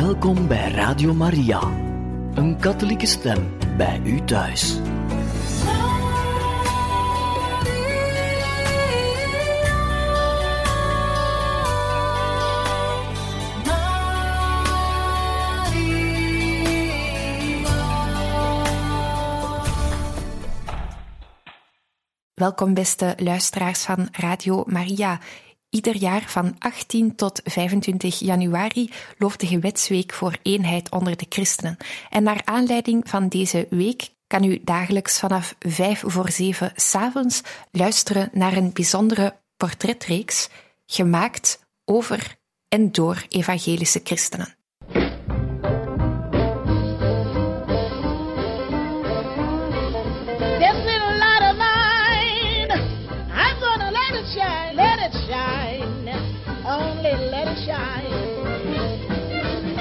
Welkom bij Radio Maria, een katholieke stem bij u thuis. Welkom beste luisteraars van Radio Maria. Ieder jaar van 18 tot 25 januari loopt de gewetsweek voor eenheid onder de christenen. En naar aanleiding van deze week kan u dagelijks vanaf 5 voor 7 s'avonds luisteren naar een bijzondere portretreeks gemaakt over en door evangelische christenen.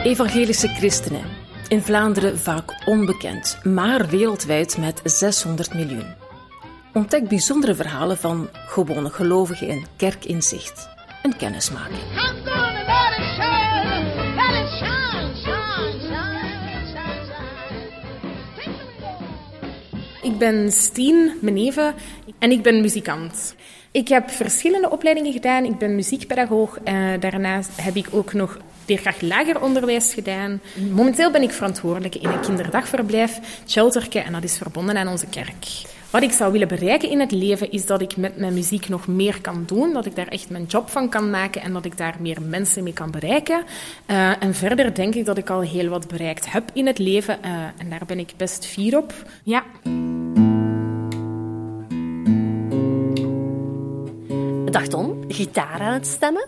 Evangelische christenen. In Vlaanderen vaak onbekend, maar wereldwijd met 600 miljoen. Ontdek bijzondere verhalen van gewone gelovigen in kerkinzicht. Een kennismaking. Ik ben Stien Meneve en ik ben muzikant. Ik heb verschillende opleidingen gedaan. Ik ben muziekpedagoog. Uh, daarnaast heb ik ook nog leerkracht lager onderwijs gedaan. Momenteel ben ik verantwoordelijke in een kinderdagverblijf, Shelterke, en dat is verbonden aan onze kerk. Wat ik zou willen bereiken in het leven is dat ik met mijn muziek nog meer kan doen, dat ik daar echt mijn job van kan maken en dat ik daar meer mensen mee kan bereiken. Uh, en verder denk ik dat ik al heel wat bereikt heb in het leven uh, en daar ben ik best fier op. Ja. Dag Tom, gitaar aan het stemmen?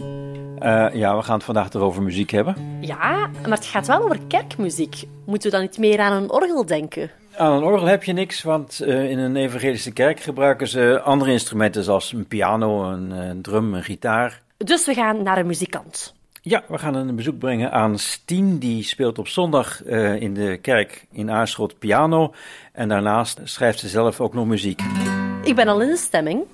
Uh, ja, we gaan het vandaag erover muziek hebben. Ja, maar het gaat wel over kerkmuziek. Moeten we dan niet meer aan een orgel denken? Aan een orgel heb je niks, want uh, in een evangelische kerk gebruiken ze andere instrumenten zoals een piano, een, een drum, een gitaar. Dus we gaan naar een muzikant. Ja, we gaan een bezoek brengen aan Stien. Die speelt op zondag uh, in de kerk in Aarschot piano. En daarnaast schrijft ze zelf ook nog muziek. Ik ben al in de stemming.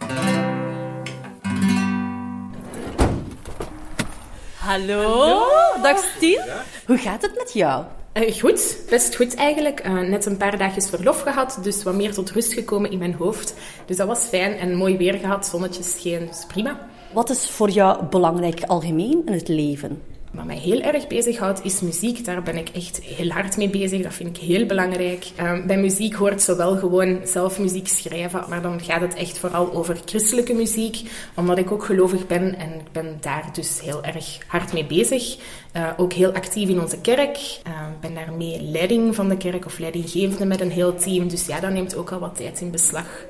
Hallo, Hallo. dag Stien. Ja? Hoe gaat het met jou? Uh, goed, best goed eigenlijk. Uh, net een paar dagjes verlof gehad, dus wat meer tot rust gekomen in mijn hoofd. Dus dat was fijn en mooi weer gehad, zonnetje scheen, dus prima. Wat is voor jou belangrijk algemeen in het leven? Wat mij heel erg bezighoudt is muziek. Daar ben ik echt heel hard mee bezig. Dat vind ik heel belangrijk. Uh, bij muziek hoort zowel gewoon zelf muziek schrijven, maar dan gaat het echt vooral over christelijke muziek, omdat ik ook gelovig ben en ik ben daar dus heel erg hard mee bezig. Uh, ook heel actief in onze kerk. Ik uh, ben daarmee leiding van de kerk of leidinggevende met een heel team. Dus ja, dat neemt ook al wat tijd in beslag.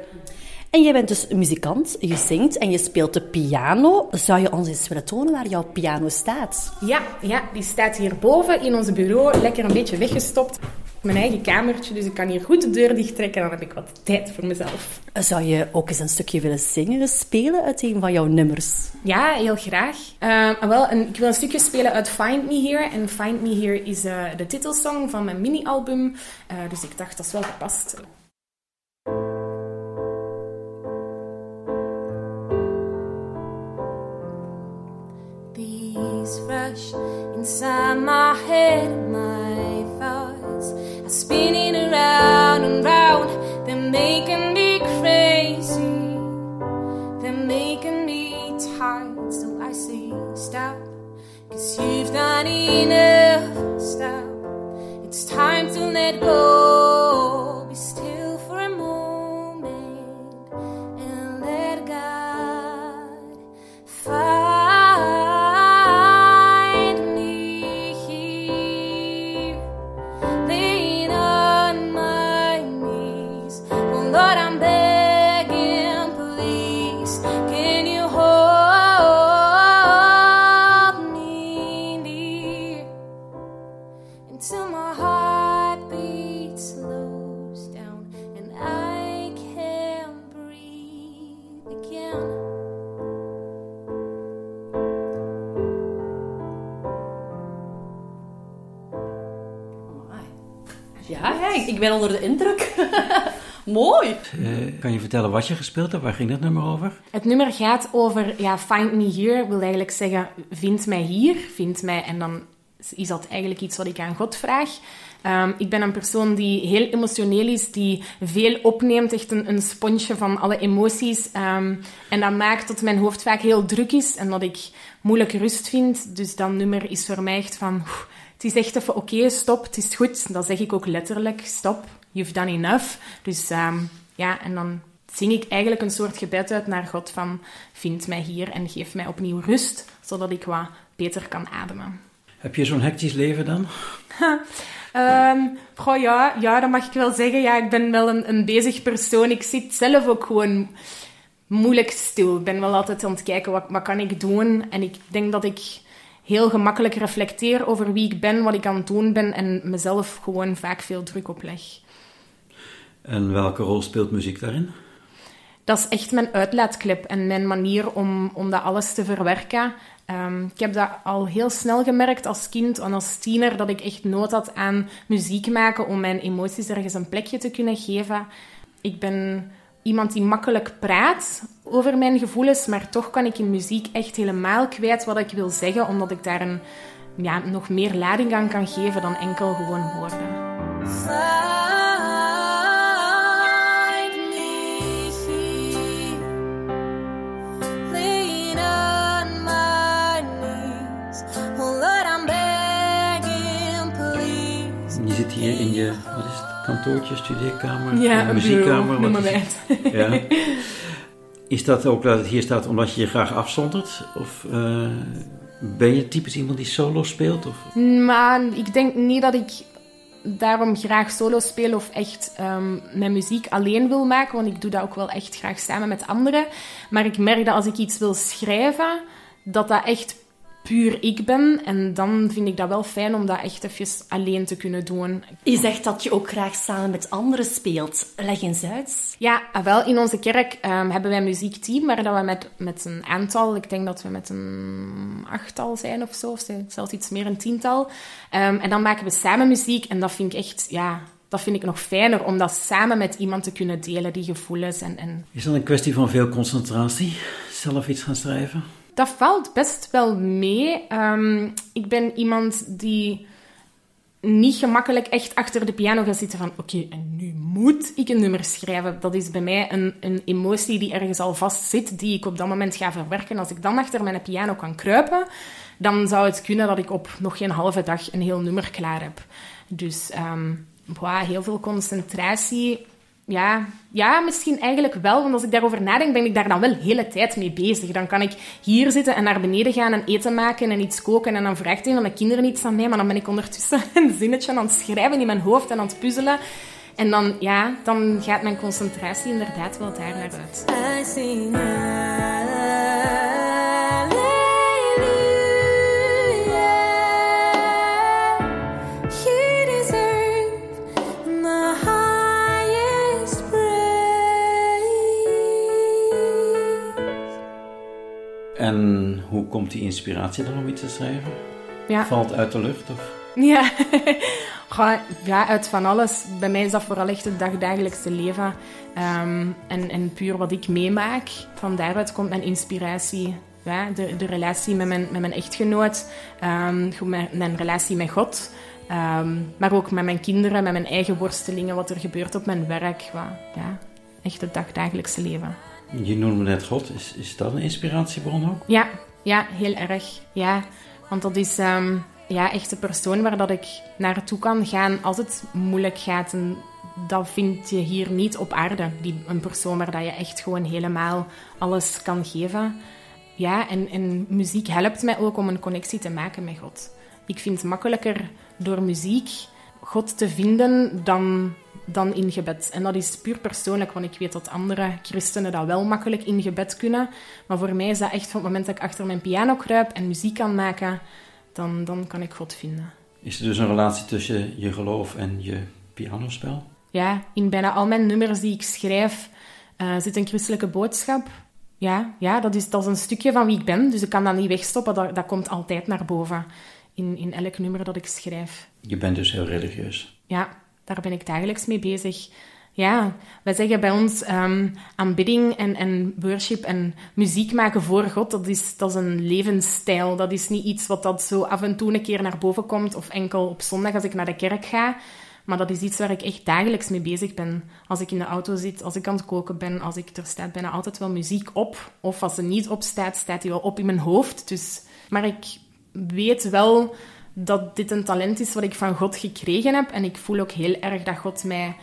En jij bent dus muzikant, je zingt en je speelt de piano. Zou je ons eens willen tonen waar jouw piano staat? Ja, ja, die staat hierboven in ons bureau, lekker een beetje weggestopt. Mijn eigen kamertje, dus ik kan hier goed de deur dicht trekken en dan heb ik wat tijd voor mezelf. Zou je ook eens een stukje willen zingen, spelen uit een van jouw nummers? Ja, heel graag. Uh, wel, een, ik wil een stukje spelen uit Find Me Here. En Find Me Here is uh, de titelsong van mijn mini-album. Uh, dus ik dacht, dat is wel gepast. Rush inside my head. My thoughts are spinning around and round. They're making me crazy. They're making me tired. So I say, stop. Cause you've done enough. Stop. It's time to let go. Ja, ik ben onder de indruk. Mooi. Uh, kan je vertellen wat je gespeeld hebt? Waar ging dat nummer over? Het nummer gaat over, ja, find me here wil eigenlijk zeggen, vind mij hier, vind mij en dan is dat eigenlijk iets wat ik aan God vraag. Ehm, ik ben een persoon die heel emotioneel is, die veel opneemt, echt een, een sponsje van alle emoties. Ehm, en dat maakt dat mijn hoofd vaak heel druk is en dat ik moeilijk rust vind. Dus dat nummer is voor mij echt van... het is echt even oké, stop, het is goed. Dat zeg ik ook letterlijk, stop, you've done enough. Dus ehm, ja, en dan zing ik eigenlijk een soort gebed uit naar God van... Vind mij hier en geef mij opnieuw rust, zodat ik wat beter kan ademen. Heb je zo'n hectisch leven dan? Goh, ja, ja, dat mag ik wel zeggen. Ja, ik ben wel een, een bezig persoon. Ik zit zelf ook gewoon moeilijk stil. Ik ben wel altijd aan het kijken, wat, wat kan ik doen? En ik denk dat ik heel gemakkelijk reflecteer over wie ik ben, wat ik aan het doen ben en mezelf gewoon vaak veel druk opleg. En welke rol speelt muziek daarin? dat is echt mijn uitlaatklep en mijn manier om, om dat alles te verwerken. Ehm, ik heb dat al heel snel gemerkt als kind en als tiener, dat ik echt nood had aan muziek maken om mijn emoties ergens een plekje te kunnen geven. Ik ben iemand die makkelijk praat over mijn gevoelens, maar toch kan ik in muziek echt helemaal kwijt wat ik wil zeggen, omdat ik daar een, ja, nog meer lading aan kan geven dan enkel gewoon please. Je zit hier in je, wat is het, kantoortje, studeerkamer, Ja, een muziekkamer? bureau, wat maar is. Ja. Is dat ook dat het hier staat omdat je je graag afzondert? Of eh, ben je typisch iemand die solo speelt? Of? Maar ik denk niet dat ik daarom graag solo speel of echt ehm, mijn muziek alleen wil maken, want ik doe dat ook wel echt graag samen met anderen. Maar ik merk dat als ik iets wil schrijven, dat dat echt puur ik ben. En dan vind ik dat wel fijn om dat echt even alleen te kunnen doen. Je zegt dat je ook graag samen met anderen speelt. Leg eens uit. Ja, ah, wel, in onze kerk ehm, hebben wij een muziekteam, waar dat we met, met een aantal, ik denk dat we met een achttal zijn of zo, of zelfs iets meer een tiental. Ehm, en dan maken we samen muziek en dat vind ik echt, ja, dat vind ik nog fijner, om dat samen met iemand te kunnen delen, die gevoelens. En, en Is dat een kwestie van veel concentratie? Zelf iets gaan schrijven? Dat valt best wel mee. Ehm, ik ben iemand die niet gemakkelijk echt achter de piano gaat zitten van oké, en nu moet ik een nummer schrijven. Dat is bij mij een, een emotie die ergens al vast zit, die ik op dat moment ga verwerken. Als ik dan achter mijn piano kan kruipen, dan zou het kunnen dat ik op nog geen halve dag een heel nummer klaar heb. Dus wow, heel veel concentratie. Ja, ja, misschien eigenlijk wel. Want als ik daarover nadenk, ben ik daar dan wel hele tijd mee bezig. Dan kan ik hier zitten en naar beneden gaan en eten maken en iets koken. En dan vraagt een van mijn kinderen iets aan mij. Maar dan ben ik ondertussen een zinnetje aan het schrijven in mijn hoofd en aan het puzzelen. En dan, ja, dan gaat mijn concentratie inderdaad wel daar naar uit. En hoe komt die inspiratie dan om iets te schrijven? Ja. Valt uit de lucht? Of? Ja. Ja, uit van alles. Bij mij is dat vooral echt het dagdagelijkse leven. Ehm, en, en puur wat ik meemaak. Van daaruit komt mijn inspiratie. Ja, de, de relatie met mijn, met mijn echtgenoot. ehm, mijn, mijn relatie met God. ehm, maar ook met mijn kinderen, met mijn eigen worstelingen. Wat er gebeurt op mijn werk. Wat, ja, echt het dagdagelijkse leven. Je noemde net God. Is, is dat een inspiratiebron ook? Ja, ja, heel erg. Ja, want dat is ehm, ja, echt de persoon waar dat ik naartoe kan gaan als het moeilijk gaat. En dat vind je hier niet op aarde. Die, een persoon waar dat je echt gewoon helemaal alles kan geven. Ja, en, en muziek helpt mij ook om een connectie te maken met God. Ik vind het makkelijker door muziek God te vinden dan, dan in gebed. En dat is puur persoonlijk, want ik weet dat andere christenen dat wel makkelijk in gebed kunnen. Maar voor mij is dat echt van het moment dat ik achter mijn piano kruip en muziek kan maken, dan, dan kan ik God vinden. Is er dus een relatie tussen je geloof en je pianospel? Ja, in bijna al mijn nummers die ik schrijf eh, zit een christelijke boodschap. Ja, ja dat, is, dat is een stukje van wie ik ben, dus ik kan dat niet wegstoppen. Dat, dat komt altijd naar boven in, in elk nummer dat ik schrijf. Je bent dus heel religieus. Ja, daar ben ik dagelijks mee bezig. Ja, wij zeggen bij ons ehm, aanbidding en, en worship en muziek maken voor God, dat is, dat is een levensstijl. Dat is niet iets wat dat zo af en toe een keer naar boven komt of enkel op zondag als ik naar de kerk ga. Maar dat is iets waar ik echt dagelijks mee bezig ben. Als ik in de auto zit, als ik aan het koken ben, als ik er staat bijna altijd wel muziek op. Of als ze niet op staat, staat die wel op in mijn hoofd. Dus, maar ik weet wel dat dit een talent is wat ik van God gekregen heb. En ik voel ook heel erg dat God mij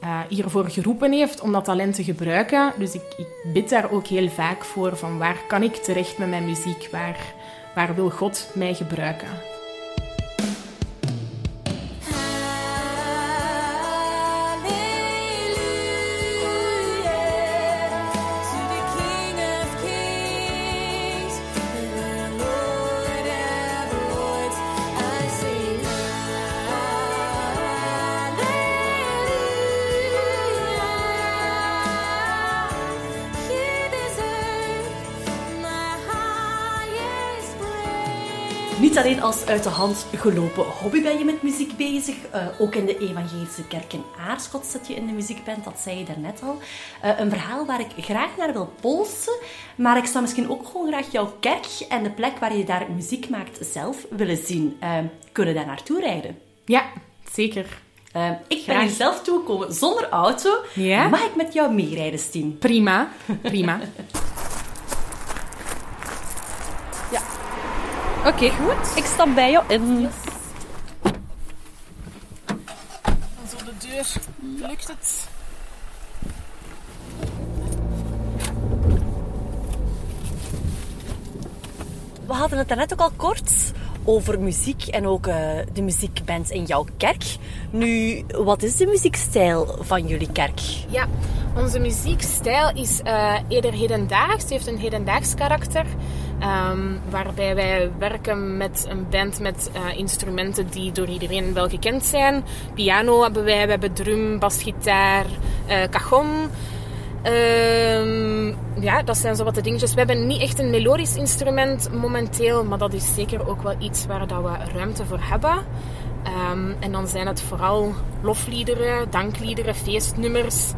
eh, hiervoor geroepen heeft om dat talent te gebruiken. Dus ik, ik bid daar ook heel vaak voor van waar kan ik terecht met mijn muziek? Waar, waar wil God mij gebruiken? Alleen als uit de hand gelopen hobby ben je met muziek bezig. eh, ook in de Evangelische Kerk in Aarschot zit je in de muziekband, dat zei je daarnet al. Eh, een verhaal waar ik graag naar wil polsen. Maar ik zou misschien ook gewoon graag jouw kerk en de plek waar je daar muziek maakt zelf willen zien. Eh, kunnen daar naartoe rijden? Ja, zeker. Ik ben Graag. hier zelf toegekomen zonder auto. Ja? Mag ik met jou meerijden, Stien? Prima, prima. Oké, goed. Ik stap bij jou in. Zo de deur, lukt het? We hadden het daarnet ook al kort over muziek en ook eh, de muziekband in jouw kerk. Nu, wat is de muziekstijl van jullie kerk? Ja, onze muziekstijl is eh, eerder hedendaags. Heeft een hedendaags karakter. ehm, waarbij wij werken met een band met eh, instrumenten die door iedereen wel gekend zijn. Piano hebben wij, we hebben drum, basgitaar, eh cajon. Ehm, ja, dat zijn zo wat de dingetjes. We hebben niet echt een melodisch instrument momenteel, maar dat is zeker ook wel iets waar dat we ruimte voor hebben. Ehm, en dan zijn het vooral lofliederen, dankliederen, feestnummers.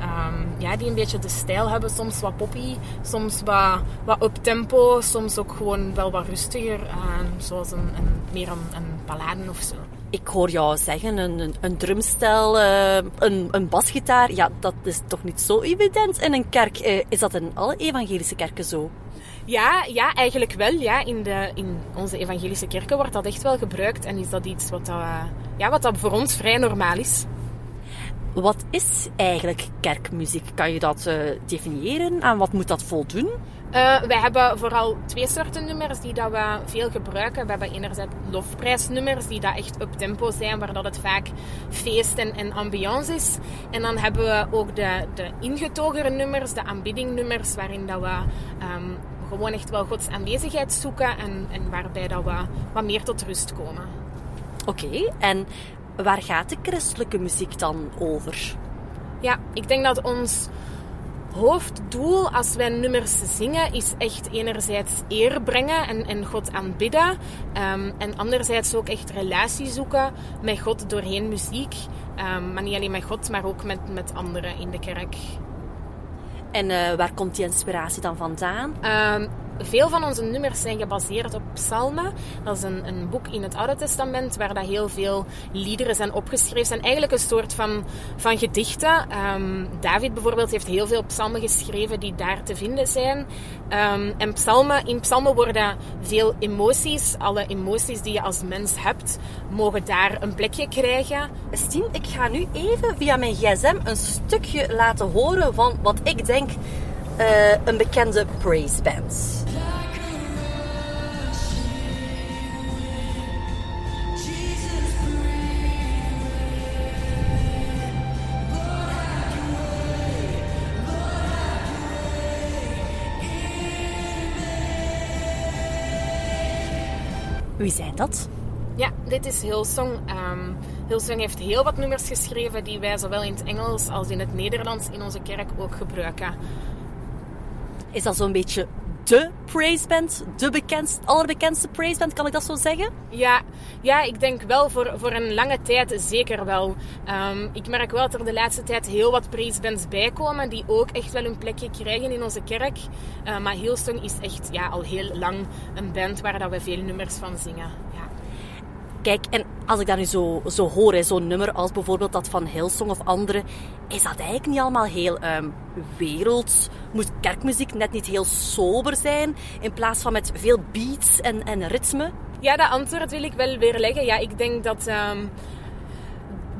Ehm, ja, die een beetje de stijl hebben. Soms wat poppy, soms wat, wat up-tempo, soms ook gewoon wel wat rustiger. ehm, zoals een, een, meer een, een ballade of zo. Ik hoor jou zeggen, een, een, een drumstijl, eh, een, een basgitaar. Ja, dat is toch niet zo evident in een kerk. Eh, is dat in alle evangelische kerken zo? Ja, ja, eigenlijk wel. Ja. In, de, in onze evangelische kerken wordt dat echt wel gebruikt. En is dat iets wat, dat, eh, ja, wat dat voor ons vrij normaal is. Wat is eigenlijk kerkmuziek? Kan je dat eh, definiëren? Aan wat moet dat voldoen? Eh, wij hebben vooral twee soorten nummers die dat we veel gebruiken. We hebben enerzijds lofprijsnummers die dat echt up tempo zijn, waar dat het vaak feest en, en ambiance is. En dan hebben we ook de, de ingetogere nummers, de aanbiddingnummers, waarin dat we ehm, gewoon echt wel Gods aanwezigheid zoeken en, en waarbij dat we wat meer tot rust komen. Oké, en waar gaat de christelijke muziek dan over? Ja, ik denk dat ons hoofddoel als wij nummers zingen is echt enerzijds eer brengen en, en God aanbidden. Ehm, en anderzijds ook echt relatie zoeken met God doorheen muziek. Ehm, maar niet alleen met God, maar ook met, met anderen in de kerk. En eh, waar komt die inspiratie dan vandaan? Ehm, veel van onze nummers zijn gebaseerd op psalmen. Dat is een, een boek in het Oude Testament waar dat heel veel liederen zijn opgeschreven. zijn eigenlijk een soort van, van gedichten. Ehm, David bijvoorbeeld heeft heel veel psalmen geschreven die daar te vinden zijn. Ehm, en psalmen, in psalmen worden veel emoties, alle emoties die je als mens hebt, mogen daar een plekje krijgen. Stien, ik ga nu even via mijn gsm een stukje laten horen van wat ik denk eh, een bekende praise band. Wie zijn dat? Ja, dit is Hillsong. Ehm Hillsong heeft heel wat nummers geschreven die wij zowel in het Engels als in het Nederlands in onze kerk ook gebruiken. Is dat zo'n beetje de praiseband, de bekendst, allerbekendste praiseband, kan ik dat zo zeggen? Ja, ja, ik denk wel voor, voor een lange tijd zeker wel. Ehm, ik merk wel dat er de laatste tijd heel wat praise bijkomen die ook echt wel een plekje krijgen in onze kerk. Uh, maar Hillsong is echt ja, al heel lang een band waar dat we veel nummers van zingen. Ja. Kijk, en als ik dat nu zo, zo hoor, zo'n nummer als bijvoorbeeld dat van Hillsong of andere, is dat eigenlijk niet allemaal heel um, werelds? Moet kerkmuziek net niet heel sober zijn, in plaats van met veel beats en, en ritme? Ja, dat antwoord wil ik wel weer leggen. Ja, ik denk dat, um,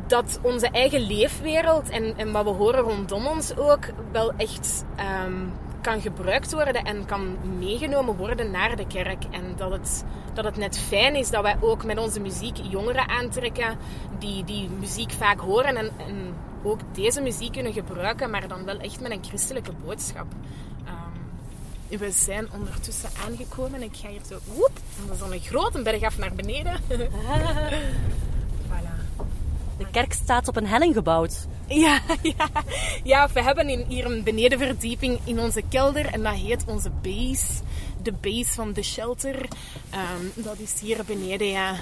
dat onze eigen leefwereld en, en wat we horen rondom ons ook wel echt um, kan gebruikt worden en kan meegenomen worden naar de kerk. En dat het, dat het net fijn is dat wij ook met onze muziek jongeren aantrekken die die muziek vaak horen en, en ook deze muziek kunnen gebruiken, maar dan wel echt met een christelijke boodschap. Um, we zijn ondertussen aangekomen. Ik ga hier zo... Woep, dat is dan een grote berg af naar beneden. voilà. De kerk staat op een helling gebouwd. Ja, ja. ja, we hebben hier een benedenverdieping in onze kelder en dat heet onze base. De base van de shelter. Um, dat is hier beneden, ja.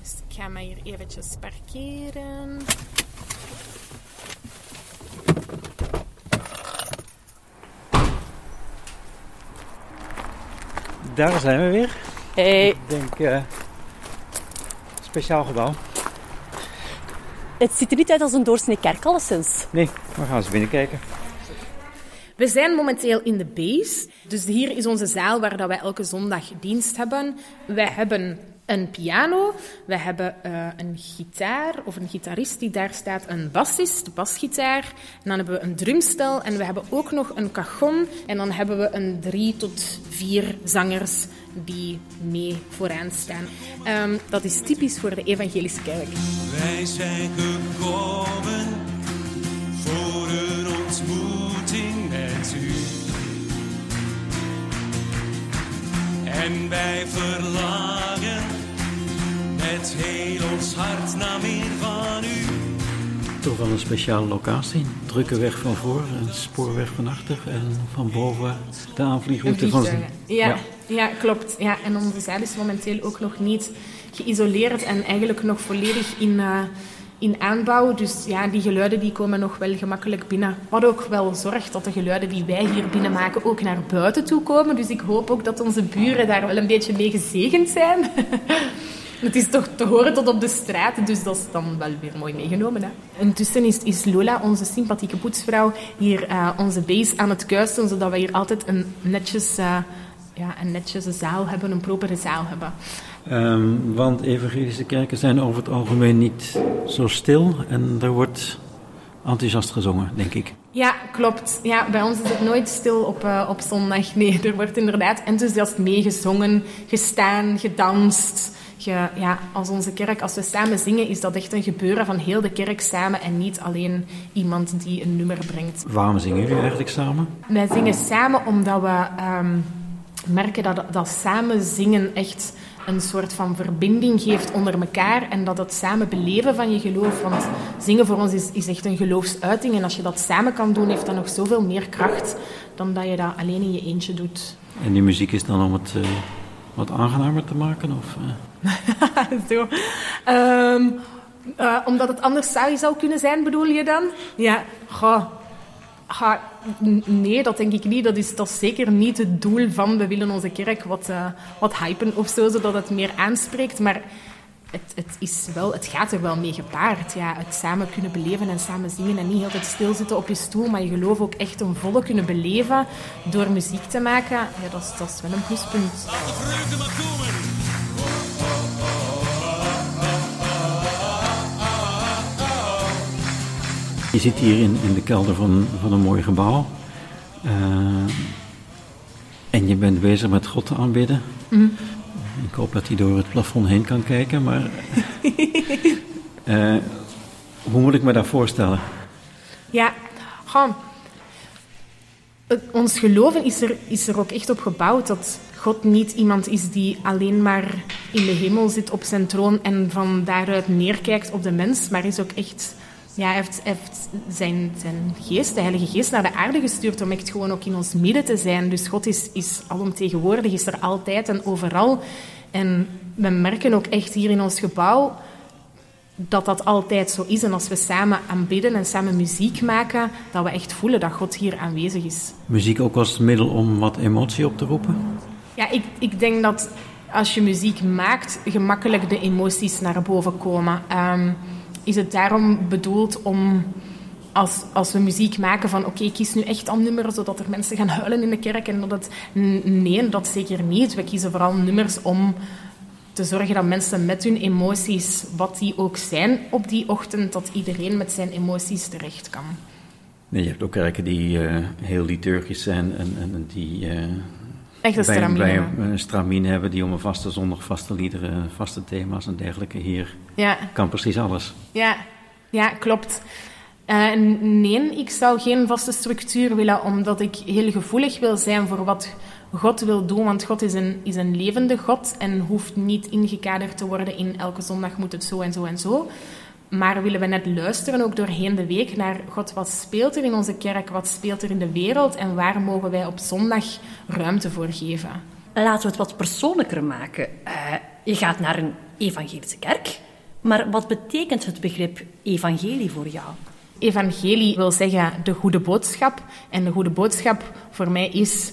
Dus ik ga mij hier eventjes parkeren. Daar zijn we weer. Hey. Ik denk, uh, speciaal gebouw. Het ziet er niet uit als een doorsnee kerk, alleszins. Nee, we gaan eens binnenkijken. We zijn momenteel in de base. Dus hier is onze zaal waar dat wij elke zondag dienst hebben. Wij hebben een piano, we hebben uh, een gitaar of een gitarist die daar staat, een bassist, basgitaar. En dan hebben we een drumstel en we hebben ook nog een cajon. En dan hebben we een drie tot vier zangers die mee vooraan staan. Um, dat is typisch voor de evangelische kerk. Wij zijn gekomen voor een ontmoeting met u. En wij verlangen met heel ons hart naar meer van u. Toch wel een speciale locatie. Drukke weg van voor, een spoorweg van achter en van boven de aanvliegroute van ja, ja. ja, klopt. Ja, en onze zaal is momenteel ook nog niet geïsoleerd en eigenlijk nog volledig in, uh, in aanbouw. Dus ja, die geluiden die komen nog wel gemakkelijk binnen. Wat ook wel zorgt dat de geluiden die wij hier binnen maken ook naar buiten toe komen. Dus ik hoop ook dat onze buren daar wel een beetje mee gezegend zijn. Het is toch te horen tot op de straat, dus dat is dan wel weer mooi meegenomen. Hè? Intussen is, is Lola, onze sympathieke poetsvrouw, hier uh, onze base aan het kuisen, zodat we hier altijd een netjes, uh, ja, een netjes zaal hebben, een propere zaal hebben. Um, want evangelische kerken zijn over het algemeen niet zo stil en er wordt enthousiast gezongen, denk ik. Ja, klopt. Ja, bij ons is het nooit stil op, uh, op zondag. Nee, er wordt inderdaad enthousiast meegezongen, gestaan, gedanst. Je, ja, als onze kerk, als we samen zingen, is dat echt een gebeuren van heel de kerk samen en niet alleen iemand die een nummer brengt. Waarom zingen jullie eigenlijk samen? Wij zingen samen omdat we um, merken dat, dat samen zingen echt een soort van verbinding geeft onder elkaar en dat het samen beleven van je geloof. Want zingen voor ons is, is echt een geloofsuiting en als je dat samen kan doen, heeft dat nog zoveel meer kracht dan dat je dat alleen in je eentje doet. En die muziek is dan om het uh, wat aangenamer te maken? Of, uh... Zo. Um, uh, omdat het anders saai zou kunnen zijn, bedoel je dan? Ja, goh. Ga, nee, dat denk ik niet. Dat is, dat is zeker niet het doel van we willen onze kerk wat, uh, wat hypen of zo, zodat het meer aanspreekt. Maar het, het, is wel, het gaat er wel mee gepaard. Ja, het samen kunnen beleven en samen zingen en niet altijd stilzitten op je stoel, maar je geloof ook echt een volle kunnen beleven door muziek te maken. Ja, dat is, dat is wel een pluspunt. Laat de vreugde maar komen. Je zit hier in, in de kelder van, van een mooi gebouw. Uh, en je bent bezig met God te aanbidden. Mm. Ik hoop dat hij door het plafond heen kan kijken, maar. uh, hoe moet ik me dat voorstellen? Ja, gewoon. Ons geloven is er, is er ook echt op gebouwd dat God niet iemand is die alleen maar in de hemel zit op zijn troon en van daaruit neerkijkt op de mens, maar is ook echt Ja, hij heeft, heeft zijn, zijn geest, de Heilige Geest, naar de aarde gestuurd om echt gewoon ook in ons midden te zijn. Dus God is, is alomtegenwoordig, is er altijd en overal. En we merken ook echt hier in ons gebouw dat dat altijd zo is. En als we samen aanbidden en samen muziek maken, dat we echt voelen dat God hier aanwezig is. Muziek ook als middel om wat emotie op te roepen? Ja, ik, ik denk dat als je muziek maakt, gemakkelijk de emoties naar boven komen. Ehm, is het daarom bedoeld om, als, als we muziek maken, van oké, kies nu echt al nummers zodat er mensen gaan huilen in de kerk en dat het... Nee, dat zeker niet. We kiezen vooral nummers om te zorgen dat mensen met hun emoties, wat die ook zijn op die ochtend, dat iedereen met zijn emoties terecht kan. Nee, je hebt ook kerken die eh, heel liturgisch zijn en, en die eh, Echt een bij, stramine. bij hebben die om een vaste zondag, vaste liederen, vaste thema's en dergelijke. Hier Ja. kan precies alles. Ja, ja klopt. Eh, nee, ik zou geen vaste structuur willen, omdat ik heel gevoelig wil zijn voor wat God wil doen. Want God is een, is een levende God en hoeft niet ingekaderd te worden in elke zondag moet het zo en zo en zo. Maar willen we net luisteren, ook doorheen de week, naar God, wat speelt er in onze kerk, wat speelt er in de wereld en waar mogen wij op zondag ruimte voor geven? Laten we het wat persoonlijker maken. Eh, je gaat naar een evangelische kerk, maar wat betekent het begrip evangelie voor jou? Evangelie wil zeggen de goede boodschap. En de goede boodschap voor mij is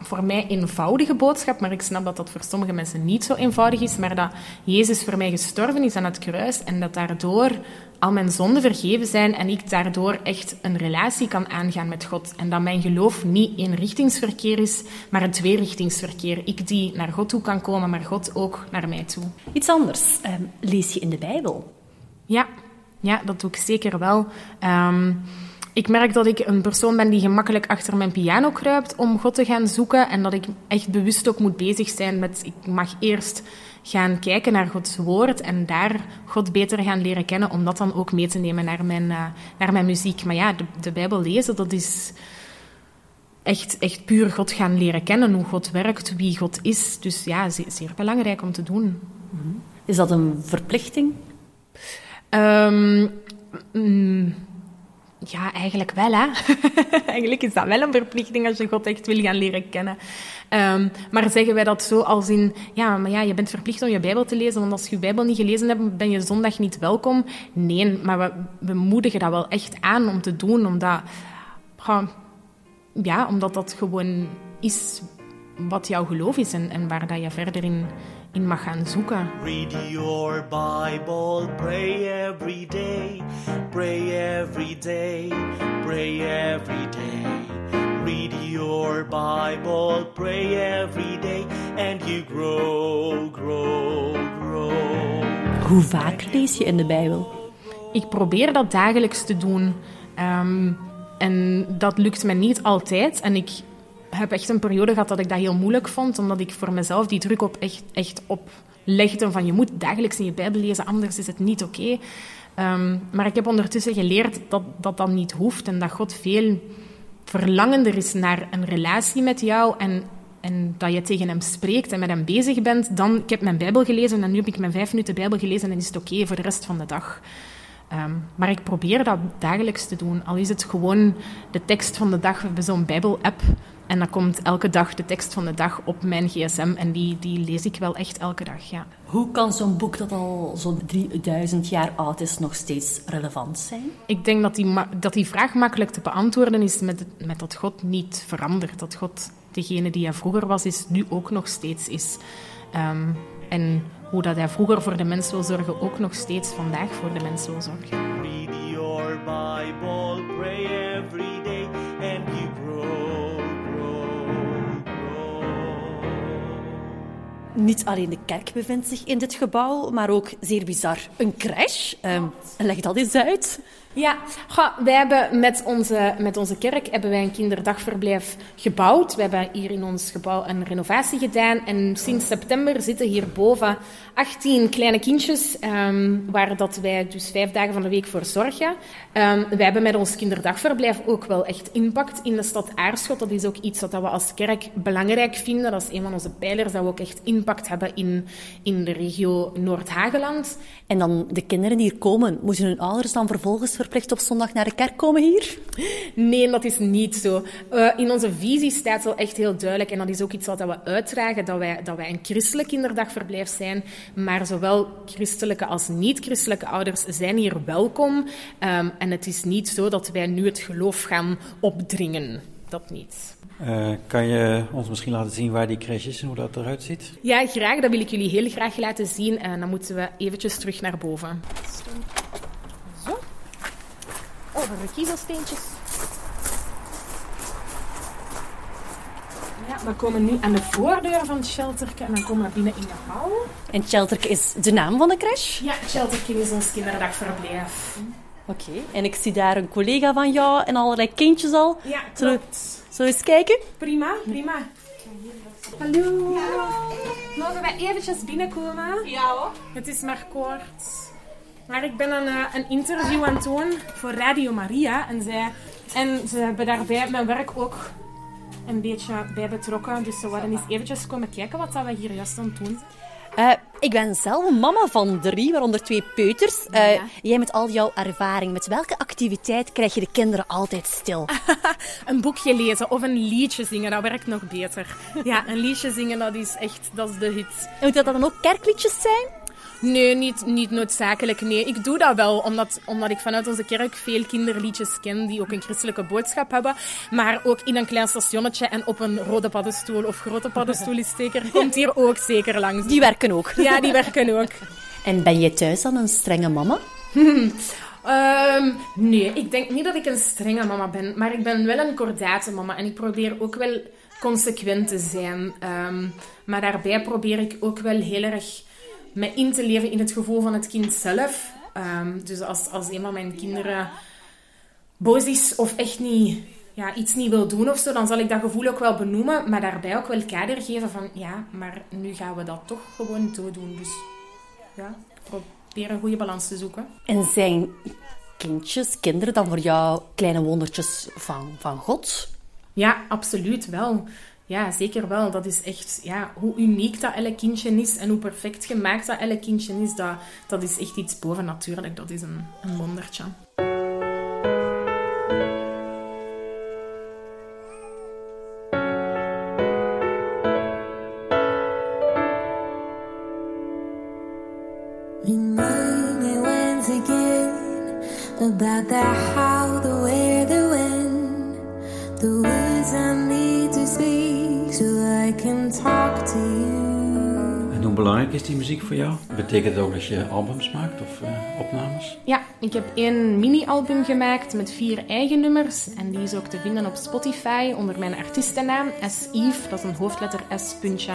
voor mij eenvoudige boodschap, maar ik snap dat dat voor sommige mensen niet zo eenvoudig is, maar dat Jezus voor mij gestorven is aan het kruis en dat daardoor al mijn zonden vergeven zijn en ik daardoor echt een relatie kan aangaan met God. En dat mijn geloof niet eenrichtingsverkeer is, maar een tweerichtingsverkeer. Ik die naar God toe kan komen, maar God ook naar mij toe. Iets anders. Ehm, lees je in de Bijbel? Ja, ja dat doe ik zeker wel. Ehm, ik merk dat ik een persoon ben die gemakkelijk achter mijn piano kruipt om God te gaan zoeken. En dat ik echt bewust ook moet bezig zijn met... Ik mag eerst gaan kijken naar Gods woord en daar God beter gaan leren kennen, om dat dan ook mee te nemen naar mijn, eh, naar mijn muziek. Maar ja, de, de Bijbel lezen, dat is echt, echt puur God gaan leren kennen, hoe God werkt, wie God is. Dus ja, zeer, zeer belangrijk om te doen. Is dat een verplichting? Mm, ja, eigenlijk wel, hè. eigenlijk is dat wel een verplichting als je God echt wil gaan leren kennen. Ehm, maar zeggen wij dat zo als in... Ja, maar ja, je bent verplicht om je Bijbel te lezen, want als je je Bijbel niet gelezen hebt, ben je zondag niet welkom. Nee, maar we, we moedigen dat wel echt aan om te doen, omdat... Ja, omdat dat gewoon is wat jouw geloof is en, en waar dat je verder in, in mag gaan zoeken. Read your Bible, pray every day, pray every day, pray every day. Read your Bible, pray every day, and you grow, grow, grow. Hoe vaak lees je in de Bijbel? Ik probeer dat dagelijks te doen. Ehm, en dat lukt me niet altijd. En ik heb echt een periode gehad dat ik dat heel moeilijk vond, omdat ik voor mezelf die druk op echt, echt oplegde van je moet dagelijks in je Bijbel lezen, anders is het niet oké. Ehm, maar ik heb ondertussen geleerd dat dat dan niet hoeft en dat God veel verlangender is naar een relatie met jou en, en dat je tegen hem spreekt en met hem bezig bent dan ik heb mijn Bijbel gelezen en nu heb ik mijn vijf minuten Bijbel gelezen en is het oké voor de rest van de dag. Ehm, maar ik probeer dat dagelijks te doen. Al is het gewoon de tekst van de dag. Hebben zo'n Bijbel-app. En dan komt elke dag de tekst van de dag op mijn gsm. En die, die lees ik wel echt elke dag, ja. Hoe kan zo'n boek dat al zo'n 3000 jaar oud is nog steeds relevant zijn? Ik denk dat die, ma- dat die vraag makkelijk te beantwoorden is met, met dat God niet verandert. Dat God degene die hij vroeger was, is, nu ook nog steeds is. Ehm, en hoe dat hij vroeger voor de mens wil zorgen, ook nog steeds vandaag voor de mens wil zorgen. Read your Bible, pray every day, Niet alleen de kerk bevindt zich in dit gebouw, maar ook, zeer bizar, een crash. Ehm, leg dat eens uit. Ja, goh, wij hebben met onze, met onze kerk hebben wij een kinderdagverblijf gebouwd. We hebben hier in ons gebouw een renovatie gedaan. En sinds september zitten hierboven 18 kleine kindjes, ehm, waar dat wij dus vijf dagen van de week voor zorgen. Ehm, wij hebben met ons kinderdagverblijf ook wel echt impact in de stad Aarschot. Dat is ook iets wat we als kerk belangrijk vinden. Dat is een van onze pijlers, dat we ook echt impact hebben in, in de regio Noord-Hageland. En dan de kinderen die hier komen, moeten hun ouders dan vervolgens verplicht op zondag naar de kerk komen hier? Nee, dat is niet zo. Eh, in onze visie staat wel echt heel duidelijk, en dat is ook iets wat we uitdragen, dat wij, dat wij een christelijk kinderdagverblijf zijn. Maar zowel christelijke als niet-christelijke ouders zijn hier welkom. Ehm, en het is niet zo dat wij nu het geloof gaan opdringen. Dat niet. Eh, kan je ons misschien laten zien waar die crash is en hoe dat eruit ziet? Ja, graag. Dat wil ik jullie heel graag laten zien. En dan moeten we eventjes terug naar boven. Over de kiezelsteentjes. Ja, we komen nu aan de voordeur van het shelterke en dan komen we binnen in de hal. En Shelterke is de naam van de crash? Ja, het shelterke is ons kinderdagverblijf. Oké, en ik zie daar een collega van jou en allerlei kindjes al. Ja, klopt. zullen we eens kijken? Prima, prima. Hallo. Mogen wij eventjes binnenkomen? Ja hoor. Het is maar kort. Maar ik ben een, eh, een interview aan het doen voor Radio Maria. En, zij, en ze hebben daarbij mijn werk ook een beetje bij betrokken. Dus ze wilden eens eventjes komen kijken wat dat we hier juist aan het doen zijn. Eh, ik ben zelf een mama van drie, waaronder twee peuters. Eh, Jij met al jouw ervaring, met welke activiteit krijg je de kinderen altijd stil? Een boekje lezen of een liedje zingen, dat werkt nog beter. Ja, een liedje zingen, dat is echt dat is de hit. En moet dat dan ook kerkliedjes zijn? Nee, niet, niet noodzakelijk. Nee, ik doe dat wel, omdat, omdat ik vanuit onze kerk veel kinderliedjes ken die ook een christelijke boodschap hebben. Maar ook in een klein stationnetje en op een rode paddenstoel of grote paddenstoel is zeker, komt hier ook zeker langs. Die werken ook. Ja, die werken ook. En ben je thuis dan een strenge mama? Ehm, nee, ik denk niet dat ik een strenge mama ben, maar ik ben wel een kordate mama en ik probeer ook wel consequent te zijn. Ehm, maar daarbij probeer ik ook wel heel erg me in te leven in het gevoel van het kind zelf. Ehm, dus als, als een van mijn kinderen boos is of echt niet, ja, iets niet wil doen of zo, dan zal ik dat gevoel ook wel benoemen, maar daarbij ook wel kader geven van ja, maar nu gaan we dat toch gewoon doen. Dus ja, probeer een goede balans te zoeken. En zijn kindjes, kinderen dan voor jou kleine wondertjes van, van God? Ja, absoluut wel. Ja, zeker wel. Dat is echt, ja, hoe uniek dat elk kindje is en hoe perfect gemaakt dat elk kindje is, dat, dat is echt iets bovennatuurlijk. Dat is een, een wondertje. Belangrijk is die muziek voor jou? Betekent het ook dat je albums maakt of eh, opnames? Ja, ik heb één mini-album gemaakt met vier eigen nummers. En die is ook te vinden op Spotify onder mijn artiestennaam S. Eve. Dat is een hoofdletter S puntje.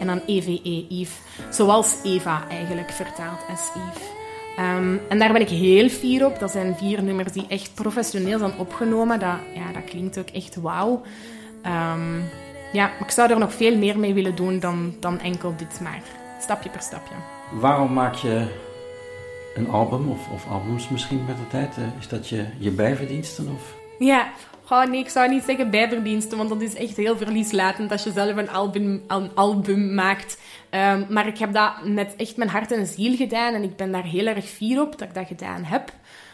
En dan EVE Eve. Zoals Eva eigenlijk vertaald S. Eve. Ehm, en daar ben ik heel fier op. Dat zijn vier nummers die echt professioneel zijn opgenomen. Dat, ja, dat klinkt ook echt wauw. Ehm, ja, ik zou er nog veel meer mee willen doen dan, dan enkel dit maar. Stapje per stapje. Waarom maak je een album of, of albums misschien met de tijd? Eh, is dat je, je bijverdiensten? Of? Ja, oh nee, ik zou niet zeggen bijverdiensten, want dat is echt heel verlieslatend als je zelf een album, een album maakt. Ehm, maar ik heb dat met echt mijn hart en ziel gedaan en ik ben daar heel erg fier op dat ik dat gedaan heb.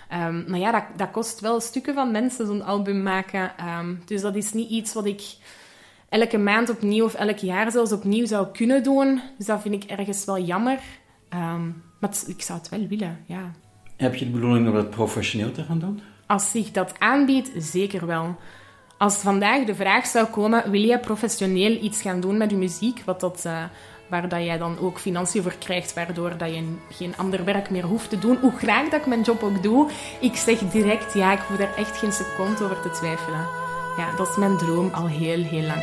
Ehm, maar ja, dat, dat kost wel stukken van mensen, zo'n album maken. Ehm, dus dat is niet iets wat ik elke maand opnieuw of elk jaar zelfs opnieuw zou kunnen doen. Dus dat vind ik ergens wel jammer. Ehm, maar het- ik zou het wel willen, ja. Heb je de bedoeling om dat professioneel te gaan doen? Als zich dat aanbiedt, zeker wel. Als vandaag de vraag zou komen, wil jij professioneel iets gaan doen met je muziek, wat dat, eh, waar dat jij dan ook financiën voor krijgt, waardoor dat je geen ander werk meer hoeft te doen, hoe graag dat ik mijn job ook doe, ik zeg direct ja, ik hoef daar echt geen seconde over te twijfelen. Ja, dat is mijn droom al heel, heel lang.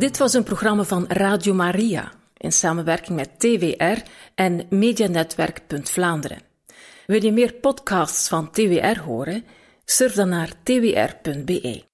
Dit was een programma van Radio Maria in samenwerking met TWR en Medianetwerk. Wil je meer podcasts van TWR horen? Surf dan naar twr.be.